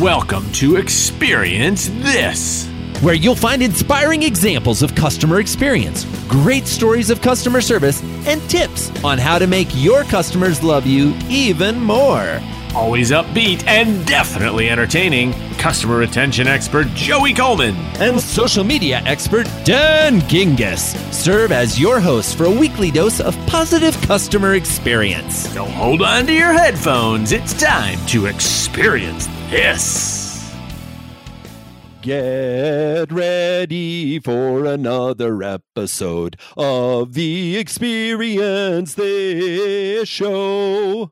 Welcome to Experience This, where you'll find inspiring examples of customer experience, great stories of customer service, and tips on how to make your customers love you even more. Always upbeat and definitely entertaining, customer retention expert Joey Coleman and social media expert Dan Gingiss serve as your hosts for a weekly dose of positive customer experience. So hold on to your headphones. It's time to experience this. Get ready for another episode of the Experience This Show.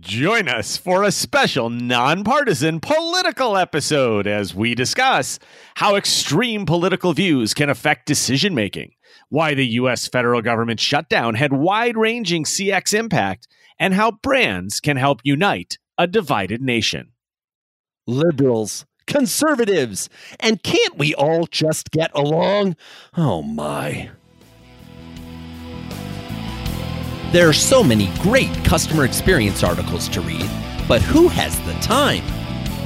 Join us for a special nonpartisan political episode as we discuss how extreme political views can affect decision making, why the U.S. federal government shutdown had wide ranging CX impact, and how brands can help unite a divided nation. Liberals, conservatives, and can't we all just get along? Oh my. There are so many great customer experience articles to read, but who has the time?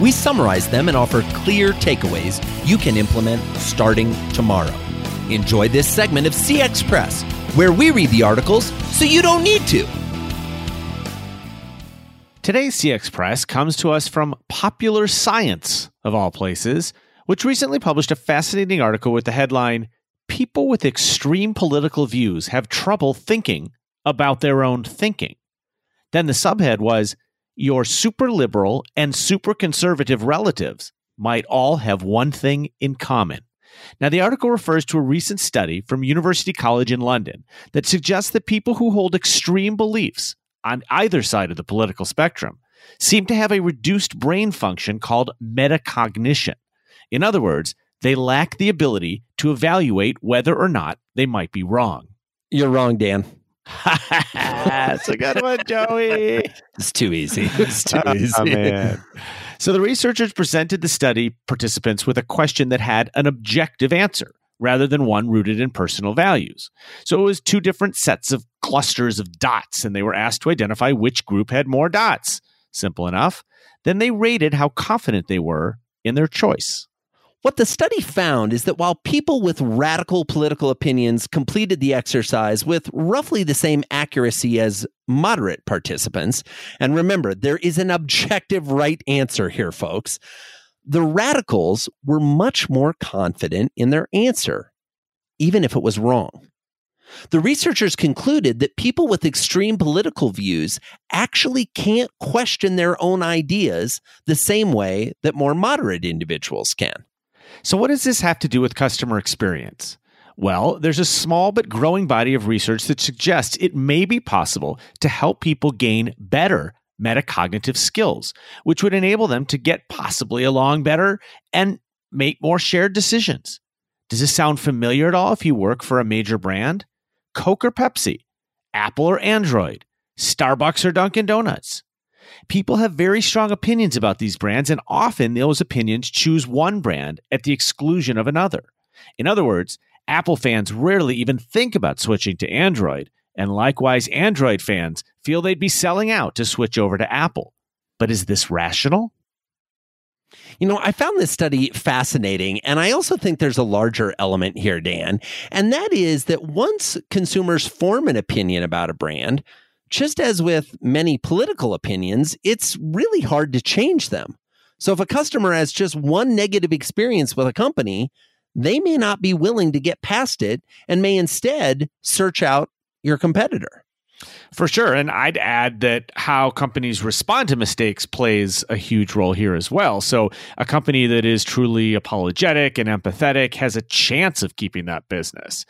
We summarize them and offer clear takeaways you can implement starting tomorrow. Enjoy this segment of CX Press, where we read the articles so you don't need to. Today's CX Press comes to us from Popular Science, of all places, which recently published a fascinating article with the headline People with Extreme Political Views Have Trouble Thinking about their own thinking. Then the subhead was Your super liberal and super conservative relatives might all have one thing in common. Now, the article refers to a recent study from University College in London that suggests that people who hold extreme beliefs on either side of the political spectrum seem to have a reduced brain function called metacognition. In other words, they lack the ability to evaluate whether or not they might be wrong. You're wrong, Dan. That's a good one, Joey. It's too easy. It's too oh, easy. man. So the researchers presented the study participants with a question that had an objective answer rather than one rooted in personal values. So it was two different sets of clusters of dots, and they were asked to identify which group had more dots. Simple enough. Then they rated how confident they were in their choice. What the study found is that while people with radical political opinions completed the exercise with roughly the same accuracy as moderate participants, and remember, there is an objective right answer here, folks, the radicals were much more confident in their answer, even if it was wrong. The researchers concluded that people with extreme political views actually can't question their own ideas the same way that more moderate individuals can. So, what does this have to do with customer experience? Well, there's a small but growing body of research that suggests it may be possible to help people gain better metacognitive skills, which would enable them to get possibly along better and make more shared decisions. Does this sound familiar at all if you work for a major brand? Coke or Pepsi, Apple or Android, Starbucks or Dunkin' Donuts. People have very strong opinions about these brands, and often those opinions choose one brand at the exclusion of another. In other words, Apple fans rarely even think about switching to Android, and likewise, Android fans feel they'd be selling out to switch over to Apple. But is this rational? You know, I found this study fascinating, and I also think there's a larger element here, Dan, and that is that once consumers form an opinion about a brand, just as with many political opinions, it's really hard to change them. So if a customer has just one negative experience with a company, they may not be willing to get past it and may instead search out your competitor. For sure. And I'd add that how companies respond to mistakes plays a huge role here as well. So, a company that is truly apologetic and empathetic has a chance of keeping that business.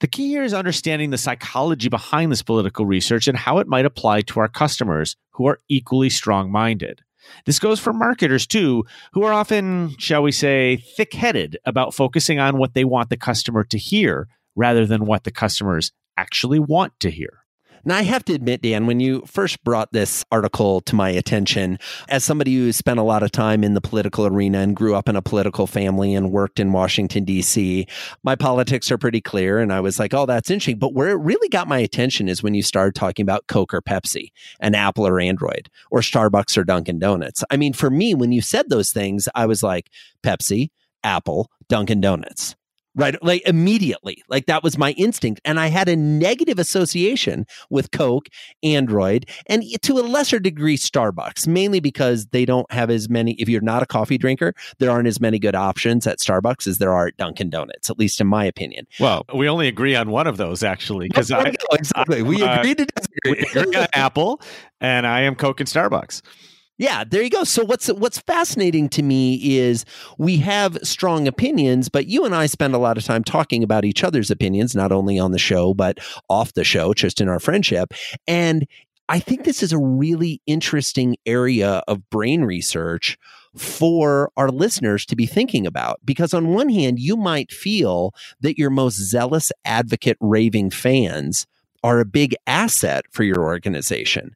The key here is understanding the psychology behind this political research and how it might apply to our customers who are equally strong minded. This goes for marketers too, who are often, shall we say, thick headed about focusing on what they want the customer to hear rather than what the customers actually want to hear. Now, I have to admit, Dan, when you first brought this article to my attention, as somebody who spent a lot of time in the political arena and grew up in a political family and worked in Washington, D.C., my politics are pretty clear. And I was like, oh, that's interesting. But where it really got my attention is when you started talking about Coke or Pepsi and Apple or Android or Starbucks or Dunkin' Donuts. I mean, for me, when you said those things, I was like, Pepsi, Apple, Dunkin' Donuts right? Like immediately. Like that was my instinct. And i had a negative association with coke android and to a lesser degree starbucks mainly because they don't have as many if you're not a coffee drinker there aren't as many good options at starbucks as there are at dunkin donuts at least in my opinion. Well we only agree on one of those actually because exactly. we uh, agree to disagree. We agree on apple and i am coke and starbucks yeah, there you go. So what's what's fascinating to me is we have strong opinions, but you and I spend a lot of time talking about each other's opinions, not only on the show but off the show, just in our friendship. And I think this is a really interesting area of brain research for our listeners to be thinking about. Because on one hand, you might feel that your most zealous advocate raving fans are a big asset for your organization.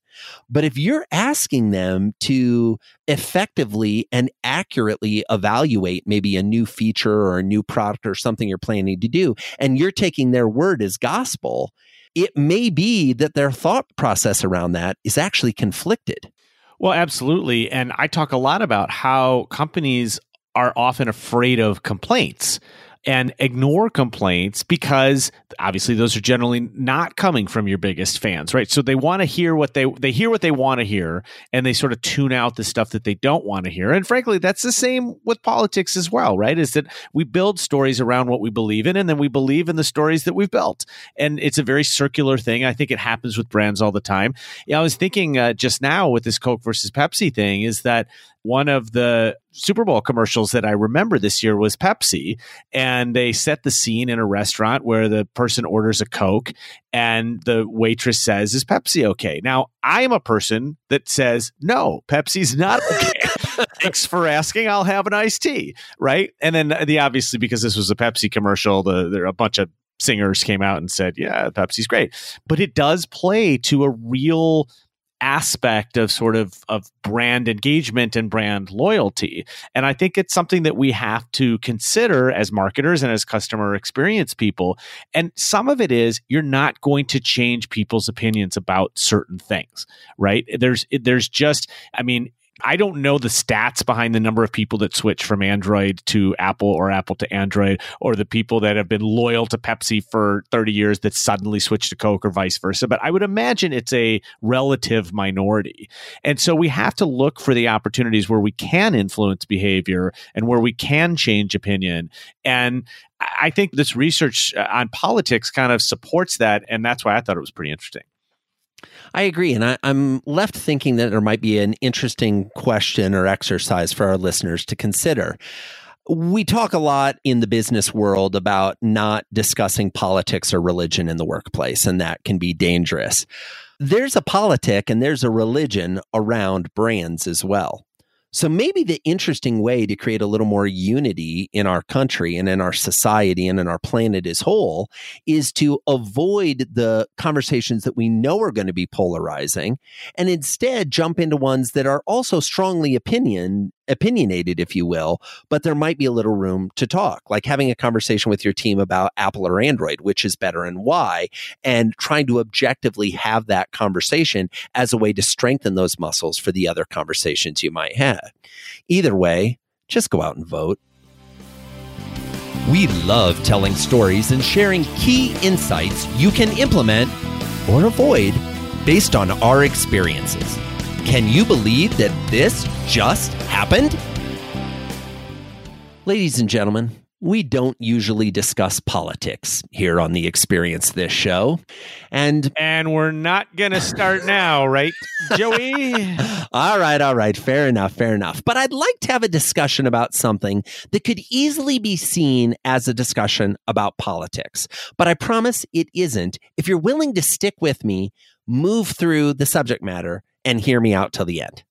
But if you're asking them to effectively and accurately evaluate maybe a new feature or a new product or something you're planning to do, and you're taking their word as gospel, it may be that their thought process around that is actually conflicted. Well, absolutely. And I talk a lot about how companies are often afraid of complaints and ignore complaints because obviously those are generally not coming from your biggest fans, right? So they want to hear what they they hear what they want to hear and they sort of tune out the stuff that they don't want to hear. And frankly, that's the same with politics as well, right? Is that we build stories around what we believe in and then we believe in the stories that we've built. And it's a very circular thing. I think it happens with brands all the time. Yeah, I was thinking uh, just now with this Coke versus Pepsi thing is that one of the Super Bowl commercials that I remember this year was Pepsi. And they set the scene in a restaurant where the person orders a Coke and the waitress says, Is Pepsi okay? Now, I am a person that says, No, Pepsi's not okay. Thanks for asking. I'll have an iced tea. Right. And then the obviously, because this was a Pepsi commercial, the, there are a bunch of singers came out and said, Yeah, Pepsi's great. But it does play to a real aspect of sort of of brand engagement and brand loyalty. And i think it's something that we have to consider as marketers and as customer experience people. And some of it is you're not going to change people's opinions about certain things right? There's there's just i mean I don't know the stats behind the number of people that switch from Android to Apple or Apple to Android, or the people that have been loyal to Pepsi for 30 years that suddenly switch to Coke or vice versa. But I would imagine it's a relative minority. And so we have to look for the opportunities where we can influence behavior and where we can change opinion. And I think this research uh, on politics kind of supports that. And that's why I thought it was pretty interesting. I agree. And I, am left thinking that there might be an interesting question or exercise for our listeners to consider. We talk a lot in the business world about not discussing politics or religion in the workplace, and that can be dangerous. There's a politic and there's a religion around brands as well. So maybe the interesting way to create a little more unity in our country and in our society and in our planet as whole is to avoid the conversations that we know are going to be polarizing and instead jump into ones that are also strongly opinion opinionated, if you will, but there might be a little room to talk, like having a conversation with your team about Apple or Android, which is better and why, and trying to objectively have that conversation as a way to strengthen those muscles for the other conversations you might have. Either way, just go out and vote. We love telling stories and sharing key insights you can implement or avoid based on our experiences. Can you believe that this just happened? Ladies and gentlemen, we don't usually discuss politics here on the Experience This show. And and we're not going to start now, right, Joey? all right, all right, fair enough, fair enough. But I'd like to have a discussion about something that could easily be seen as a discussion about politics. But I promise it isn't. If you're willing to stick with me, move through the subject matter and hear me out till the end.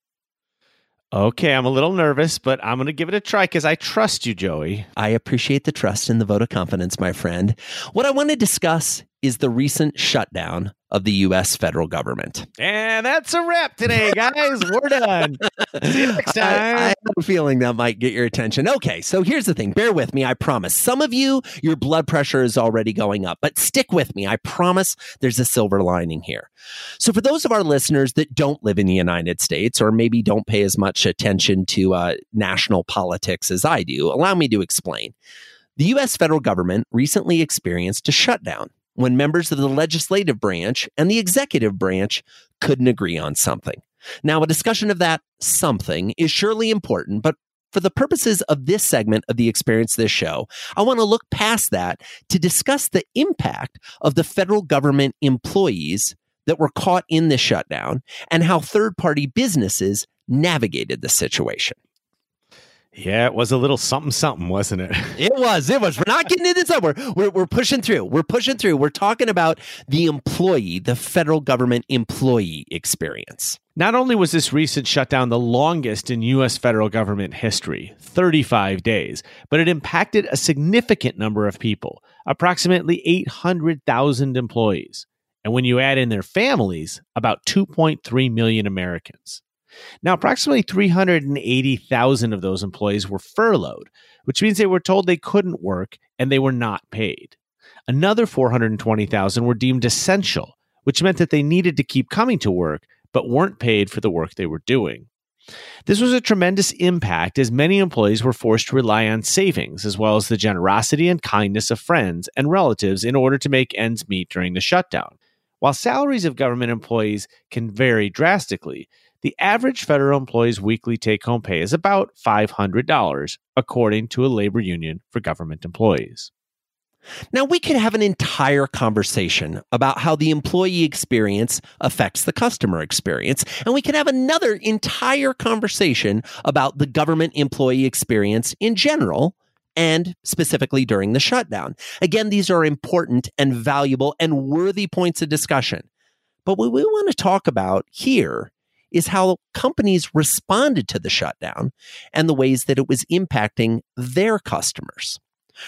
Okay, I'm a little nervous, but I'm going to give it a try because I trust you, Joey. I appreciate the trust and the vote of confidence, my friend. What I want to discuss is the recent shutdown of the U.S. federal government. And that's a wrap today, guys. We're done. See you next time. I, I, have a feeling that might get your attention. Okay, so here's the thing. Bear with me. I promise. Some of you, your blood pressure is already going up, but stick with me. I promise there's a silver lining here. So, for those of our listeners that don't live in the United States or maybe don't pay as much attention to uh, national politics as I do, allow me to explain. The U.S. federal government recently experienced a shutdown when members of the legislative branch and the executive branch couldn't agree on something. Now, a discussion of that something is surely important, but for the purposes of this segment of the Experience This show, I want to look past that to discuss the impact of the federal government employees that were caught in this shutdown and how third party businesses navigated the situation. Yeah, it was a little something, something, wasn't it? it was. It was. We're not getting into this. We're, we're, we're pushing through. We're pushing through. We're talking about the employee, the federal government employee experience. Not only was this recent shutdown the longest in U.S. federal government history, 35 days, but it impacted a significant number of people, approximately 800,000 employees. And when you add in their families, about 2.3 million Americans. Now, approximately 380,000 of those employees were furloughed, which means they were told they couldn't work and they were not paid. Another 420,000 were deemed essential, which meant that they needed to keep coming to work but weren't paid for the work they were doing. This was a tremendous impact as many employees were forced to rely on savings as well as the generosity and kindness of friends and relatives in order to make ends meet during the shutdown. While salaries of government employees can vary drastically, the average federal employee's weekly take home pay is about $500, according to a labor union for government employees. Now, we could have an entire conversation about how the employee experience affects the customer experience. And we could have another entire conversation about the government employee experience in general and specifically during the shutdown. Again, these are important and valuable and worthy points of discussion. But what we want to talk about here is how companies responded to the shutdown and the ways that it was impacting their customers.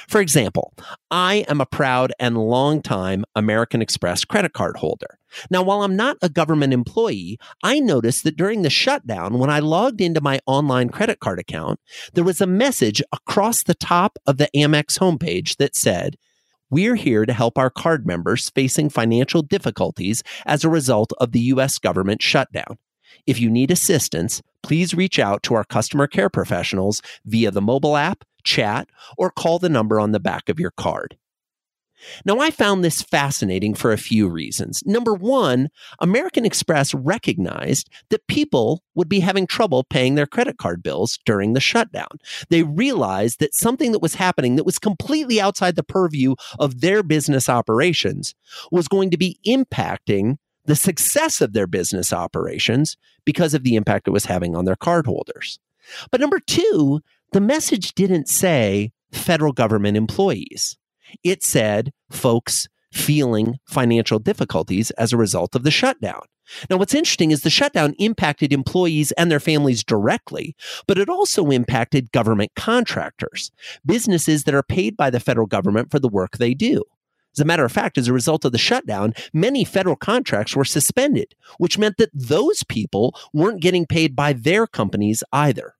For example, I am a proud and longtime American Express credit card holder. Now, while I'm not a government employee, I noticed that during the shutdown, when I logged into my online credit card account, there was a message across the top of the Amex homepage that said, we're here to help our card members facing financial difficulties as a result of the U.S. government shutdown. If you need assistance, please reach out to our customer care professionals via the mobile app, chat, or call the number on the back of your card. Now, I found this fascinating for a few reasons. Number one, American Express recognized that people would be having trouble paying their credit card bills during the shutdown. They realized that something that was happening that was completely outside the purview of their business operations was going to be impacting the success of their business operations because of the impact it was having on their cardholders. But number two, the message didn't say federal government employees. It said folks feeling financial difficulties as a result of the shutdown. Now, what's interesting is the shutdown impacted employees and their families directly, but it also impacted government contractors, businesses that are paid by the federal government for the work they do. As a matter of fact, as a result of the shutdown, many federal contracts were suspended, which meant that those people weren't getting paid by their companies either.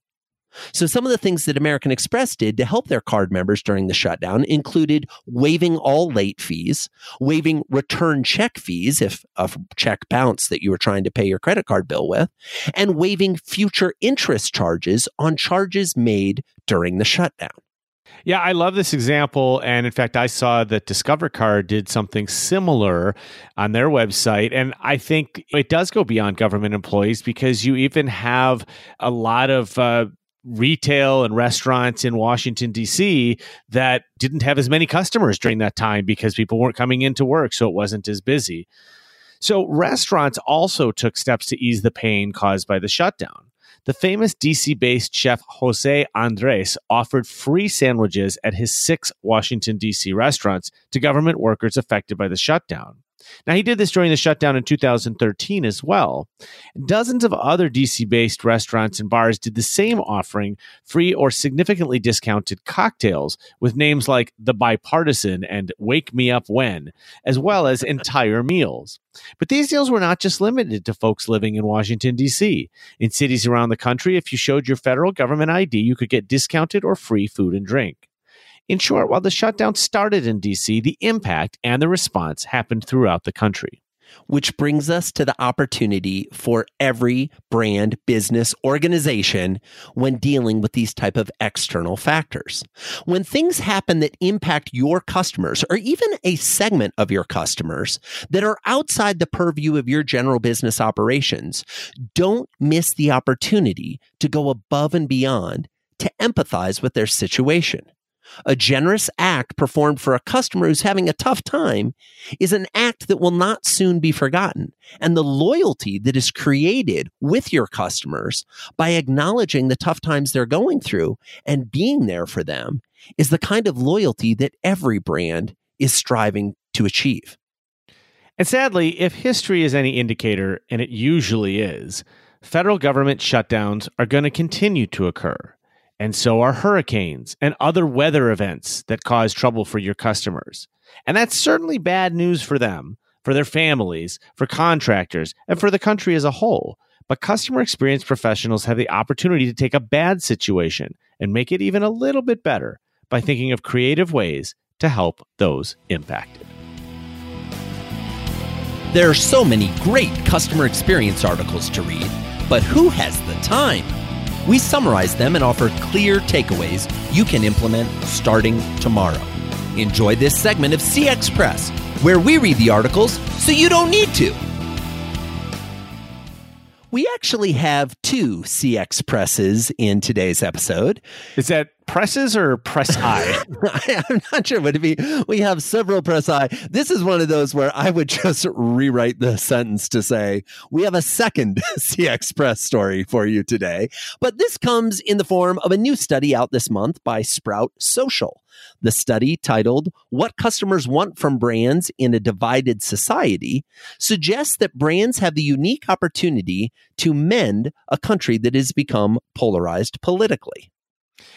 So, some of the things that American Express did to help their card members during the shutdown included waiving all late fees, waiving return check fees if a check bounced that you were trying to pay your credit card bill with, and waiving future interest charges on charges made during the shutdown. Yeah, I love this example. And in fact, I saw that Discover Card did something similar on their website. And I think it does go beyond government employees because you even have a lot of uh, retail and restaurants in Washington, D.C. that didn't have as many customers during that time because people weren't coming into work. So it wasn't as busy. So restaurants also took steps to ease the pain caused by the shutdown. The famous DC based chef Jose Andres offered free sandwiches at his six Washington, D.C. restaurants to government workers affected by the shutdown. Now, he did this during the shutdown in 2013 as well. Dozens of other DC based restaurants and bars did the same, offering free or significantly discounted cocktails with names like The Bipartisan and Wake Me Up When, as well as entire meals. But these deals were not just limited to folks living in Washington, D.C. In cities around the country, if you showed your federal government ID, you could get discounted or free food and drink. In short, while the shutdown started in DC, the impact and the response happened throughout the country. Which brings us to the opportunity for every brand, business, organization when dealing with these type of external factors. When things happen that impact your customers or even a segment of your customers that are outside the purview of your general business operations, don't miss the opportunity to go above and beyond to empathize with their situation. A generous act performed for a customer who's having a tough time is an act that will not soon be forgotten. And the loyalty that is created with your customers by acknowledging the tough times they're going through and being there for them is the kind of loyalty that every brand is striving to achieve. And sadly, if history is any indicator, and it usually is, federal government shutdowns are going to continue to occur and so are hurricanes and other weather events that cause trouble for your customers. And that's certainly bad news for them, for their families, for contractors, and for the country as a whole. But customer experience professionals have the opportunity to take a bad situation and make it even a little bit better by thinking of creative ways to help those impacted. There are so many great customer experience articles to read, but who has the time? We summarize them and offer clear takeaways you can implement starting tomorrow. Enjoy this segment of CX Press, where we read the articles so you don't need to. We actually have two CX presses in today's episode. Is that presses or press I? I'm not sure. Would it be? We have several press I. This is one of those where I would just rewrite the sentence to say, we have a second CX press story for you today. But this comes in the form of a new study out this month by Sprout Social. The study, titled What Customers Want from Brands in a Divided Society, suggests that brands have the unique opportunity to mend a country that has become polarized politically.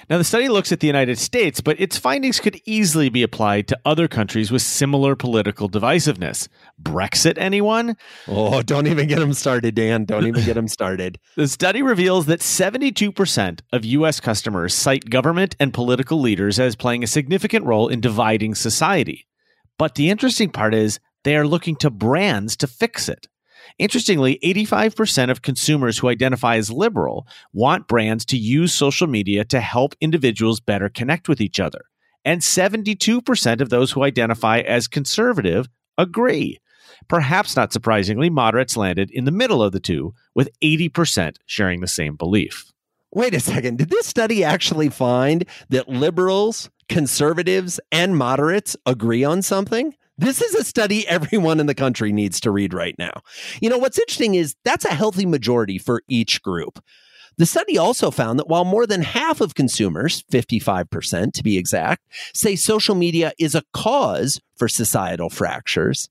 Now, the study looks at the United States, but its findings could easily be applied to other countries with similar political divisiveness. Brexit, anyone? Oh, don't even get them started, Dan. Don't even get them started. the study reveals that 72% of U.S. customers cite government and political leaders as playing a significant role in dividing society. But the interesting part is they are looking to brands to fix it. Interestingly, 85% of consumers who identify as liberal want brands to use social media to help individuals better connect with each other. And 72% of those who identify as conservative agree. Perhaps not surprisingly, moderates landed in the middle of the two, with 80% sharing the same belief. Wait a second. Did this study actually find that liberals, conservatives, and moderates agree on something? This is a study everyone in the country needs to read right now. You know, what's interesting is that's a healthy majority for each group. The study also found that while more than half of consumers, 55% to be exact, say social media is a cause for societal fractures,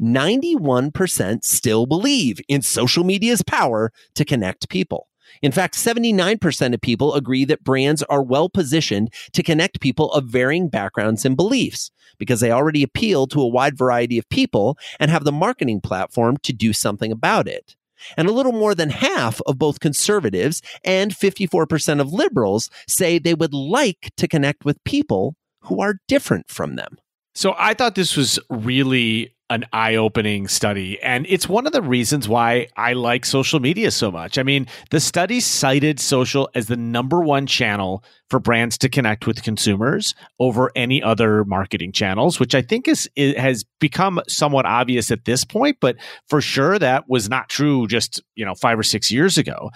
91% still believe in social media's power to connect people. In fact, 79% of people agree that brands are well positioned to connect people of varying backgrounds and beliefs because they already appeal to a wide variety of people and have the marketing platform to do something about it. And a little more than half of both conservatives and 54% of liberals say they would like to connect with people who are different from them. So I thought this was really an eye opening study. And it's one of the reasons why I like social media so much. I mean, the study cited social as the number one channel for brands to connect with consumers over any other marketing channels, which I think is has become somewhat obvious at this point, but for sure that was not true just, you know, 5 or 6 years ago.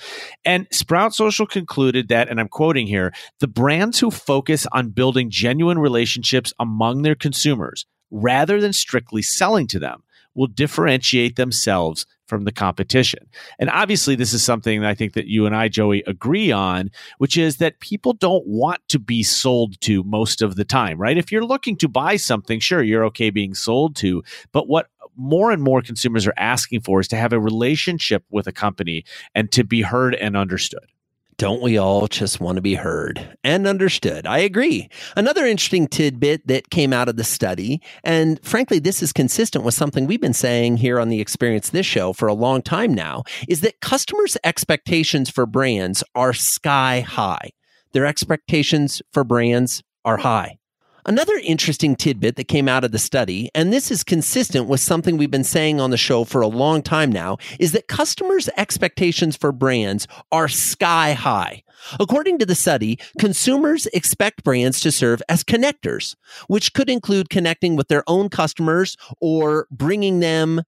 And Sprout Social concluded that and I'm quoting here, the brands who focus on building genuine relationships among their consumers rather than strictly selling to them will differentiate themselves from the competition. And obviously, this is something that I think that you and I, Joey, agree on, which is that people don't want to be sold to most of the time, right? If you're looking to buy something, sure, you're okay being sold to. But what more and more consumers are asking for is to have a relationship with a company and to be heard and understood. Don't we all just want to be heard and understood? I agree. Another interesting tidbit that came out of the study, and frankly, this is consistent with something we've been saying here on the Experience This show for a long time now, is that customers' expectations for brands are sky high. Their expectations for brands are high. Another interesting tidbit that came out of the study, and this is consistent with something we've been saying on the show for a long time now, is that customers' expectations for brands are sky high. According to the study, consumers expect brands to serve as connectors, which could include connecting with their own customers or bringing them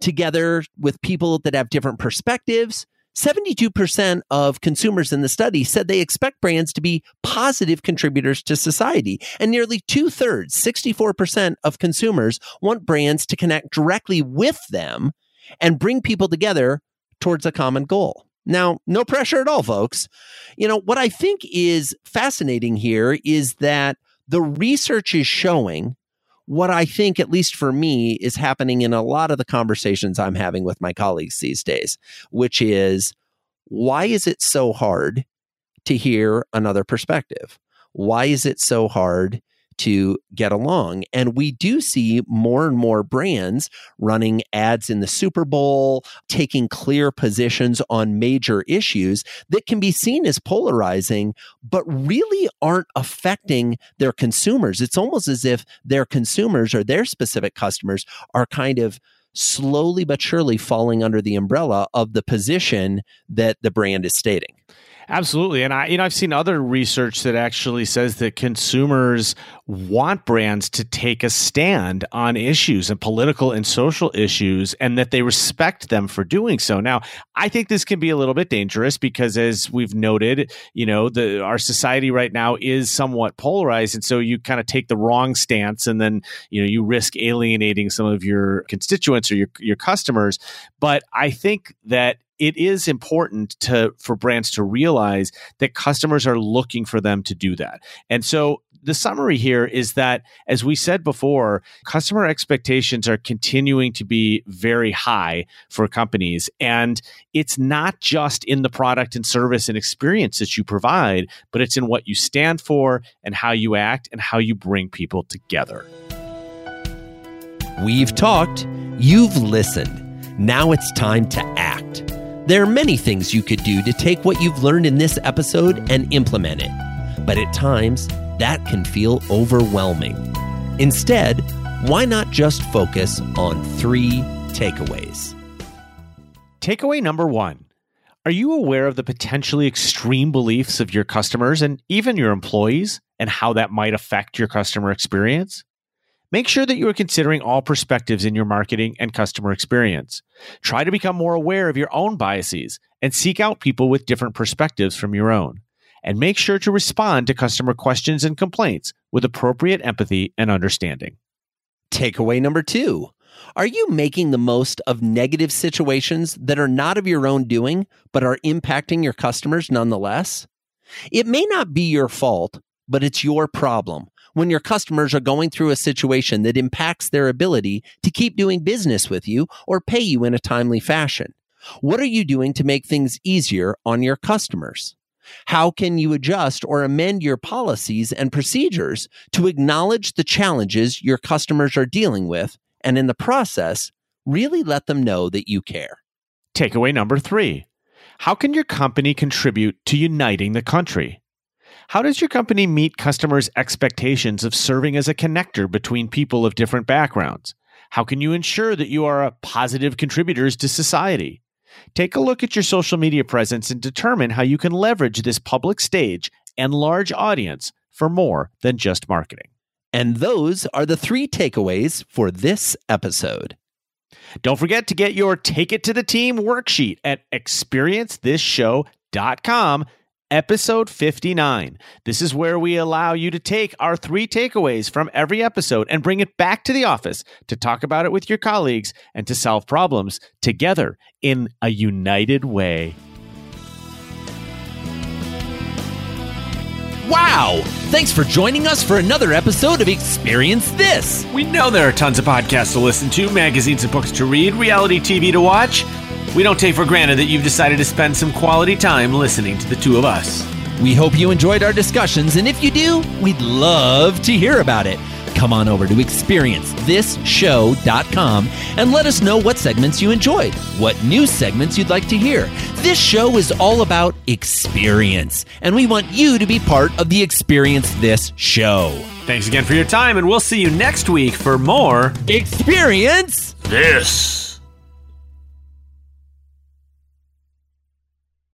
together with people that have different perspectives, 72% of consumers in the study said they expect brands to be positive contributors to society. And nearly two thirds, 64% of consumers want brands to connect directly with them and bring people together towards a common goal. Now, no pressure at all, folks. You know, what I think is fascinating here is that the research is showing what I think, at least for me, is happening in a lot of the conversations I'm having with my colleagues these days, which is why is it so hard to hear another perspective? Why is it so hard to get along. And we do see more and more brands running ads in the Super Bowl, taking clear positions on major issues that can be seen as polarizing, but really aren't affecting their consumers. It's almost as if their consumers or their specific customers are kind of slowly but surely falling under the umbrella of the position that the brand is stating. Absolutely. And I you know I've seen other research that actually says that consumers want brands to take a stand on issues and political and social issues and that they respect them for doing so. Now, I think this can be a little bit dangerous because as we've noted, you know, the our society right now is somewhat polarized and so you kind of take the wrong stance and then, you know, you risk alienating some of your constituents or your your customers. But I think that it is important to for brands to realize that customers are looking for them to do that. And so the summary here is that, as we said before, customer expectations are continuing to be very high for companies. And it's not just in the product and service and experience that you provide, but it's in what you stand for and how you act and how you bring people together. We've talked, you've listened. Now it's time to act. There are many things you could do to take what you've learned in this episode and implement it, but at times that can feel overwhelming. Instead, why not just focus on three takeaways? Takeaway number one Are you aware of the potentially extreme beliefs of your customers and even your employees and how that might affect your customer experience? Make sure that you are considering all perspectives in your marketing and customer experience. Try to become more aware of your own biases and seek out people with different perspectives from your own. And make sure to respond to customer questions and complaints with appropriate empathy and understanding. Takeaway number two Are you making the most of negative situations that are not of your own doing, but are impacting your customers nonetheless? It may not be your fault, but it's your problem when your customers are going through a situation that impacts their ability to keep doing business with you or pay you in a timely fashion? What are you doing to make things easier on your customers? How can you adjust or amend your policies and procedures to acknowledge the challenges your customers are dealing with and in the process, really let them know that you care? Takeaway number three How can your company contribute to uniting the country? How does your company meet customers' expectations of serving as a connector between people of different backgrounds? How can you ensure that you are a positive contributors to society? Take a look at your social media presence and determine how you can leverage this public stage and large audience for more than just marketing. And those are the three takeaways for this episode. Don't forget to get your Take It to the Team worksheet at experiencethisshow.com episode 59. This is where we allow you to take our three takeaways from every episode and bring it back to the office to talk about it with your colleagues and to solve problems together in a united way. Wow! Thanks for joining us for another episode of Experience This. We know there are tons of podcasts to listen to, magazines and books to read, reality TV to watch. We don't take for granted that you've decided to spend some quality time listening to the two of us. We hope you enjoyed our discussions, and if you do, we'd love to hear about it. Come on over to experiencethisshow.com and let us know what segments you enjoyed, what new segments you'd like to hear. This show is all about experience, and we want you to be part of the Experience This show. Thanks again for your time, and we'll see you next week for more Experience This.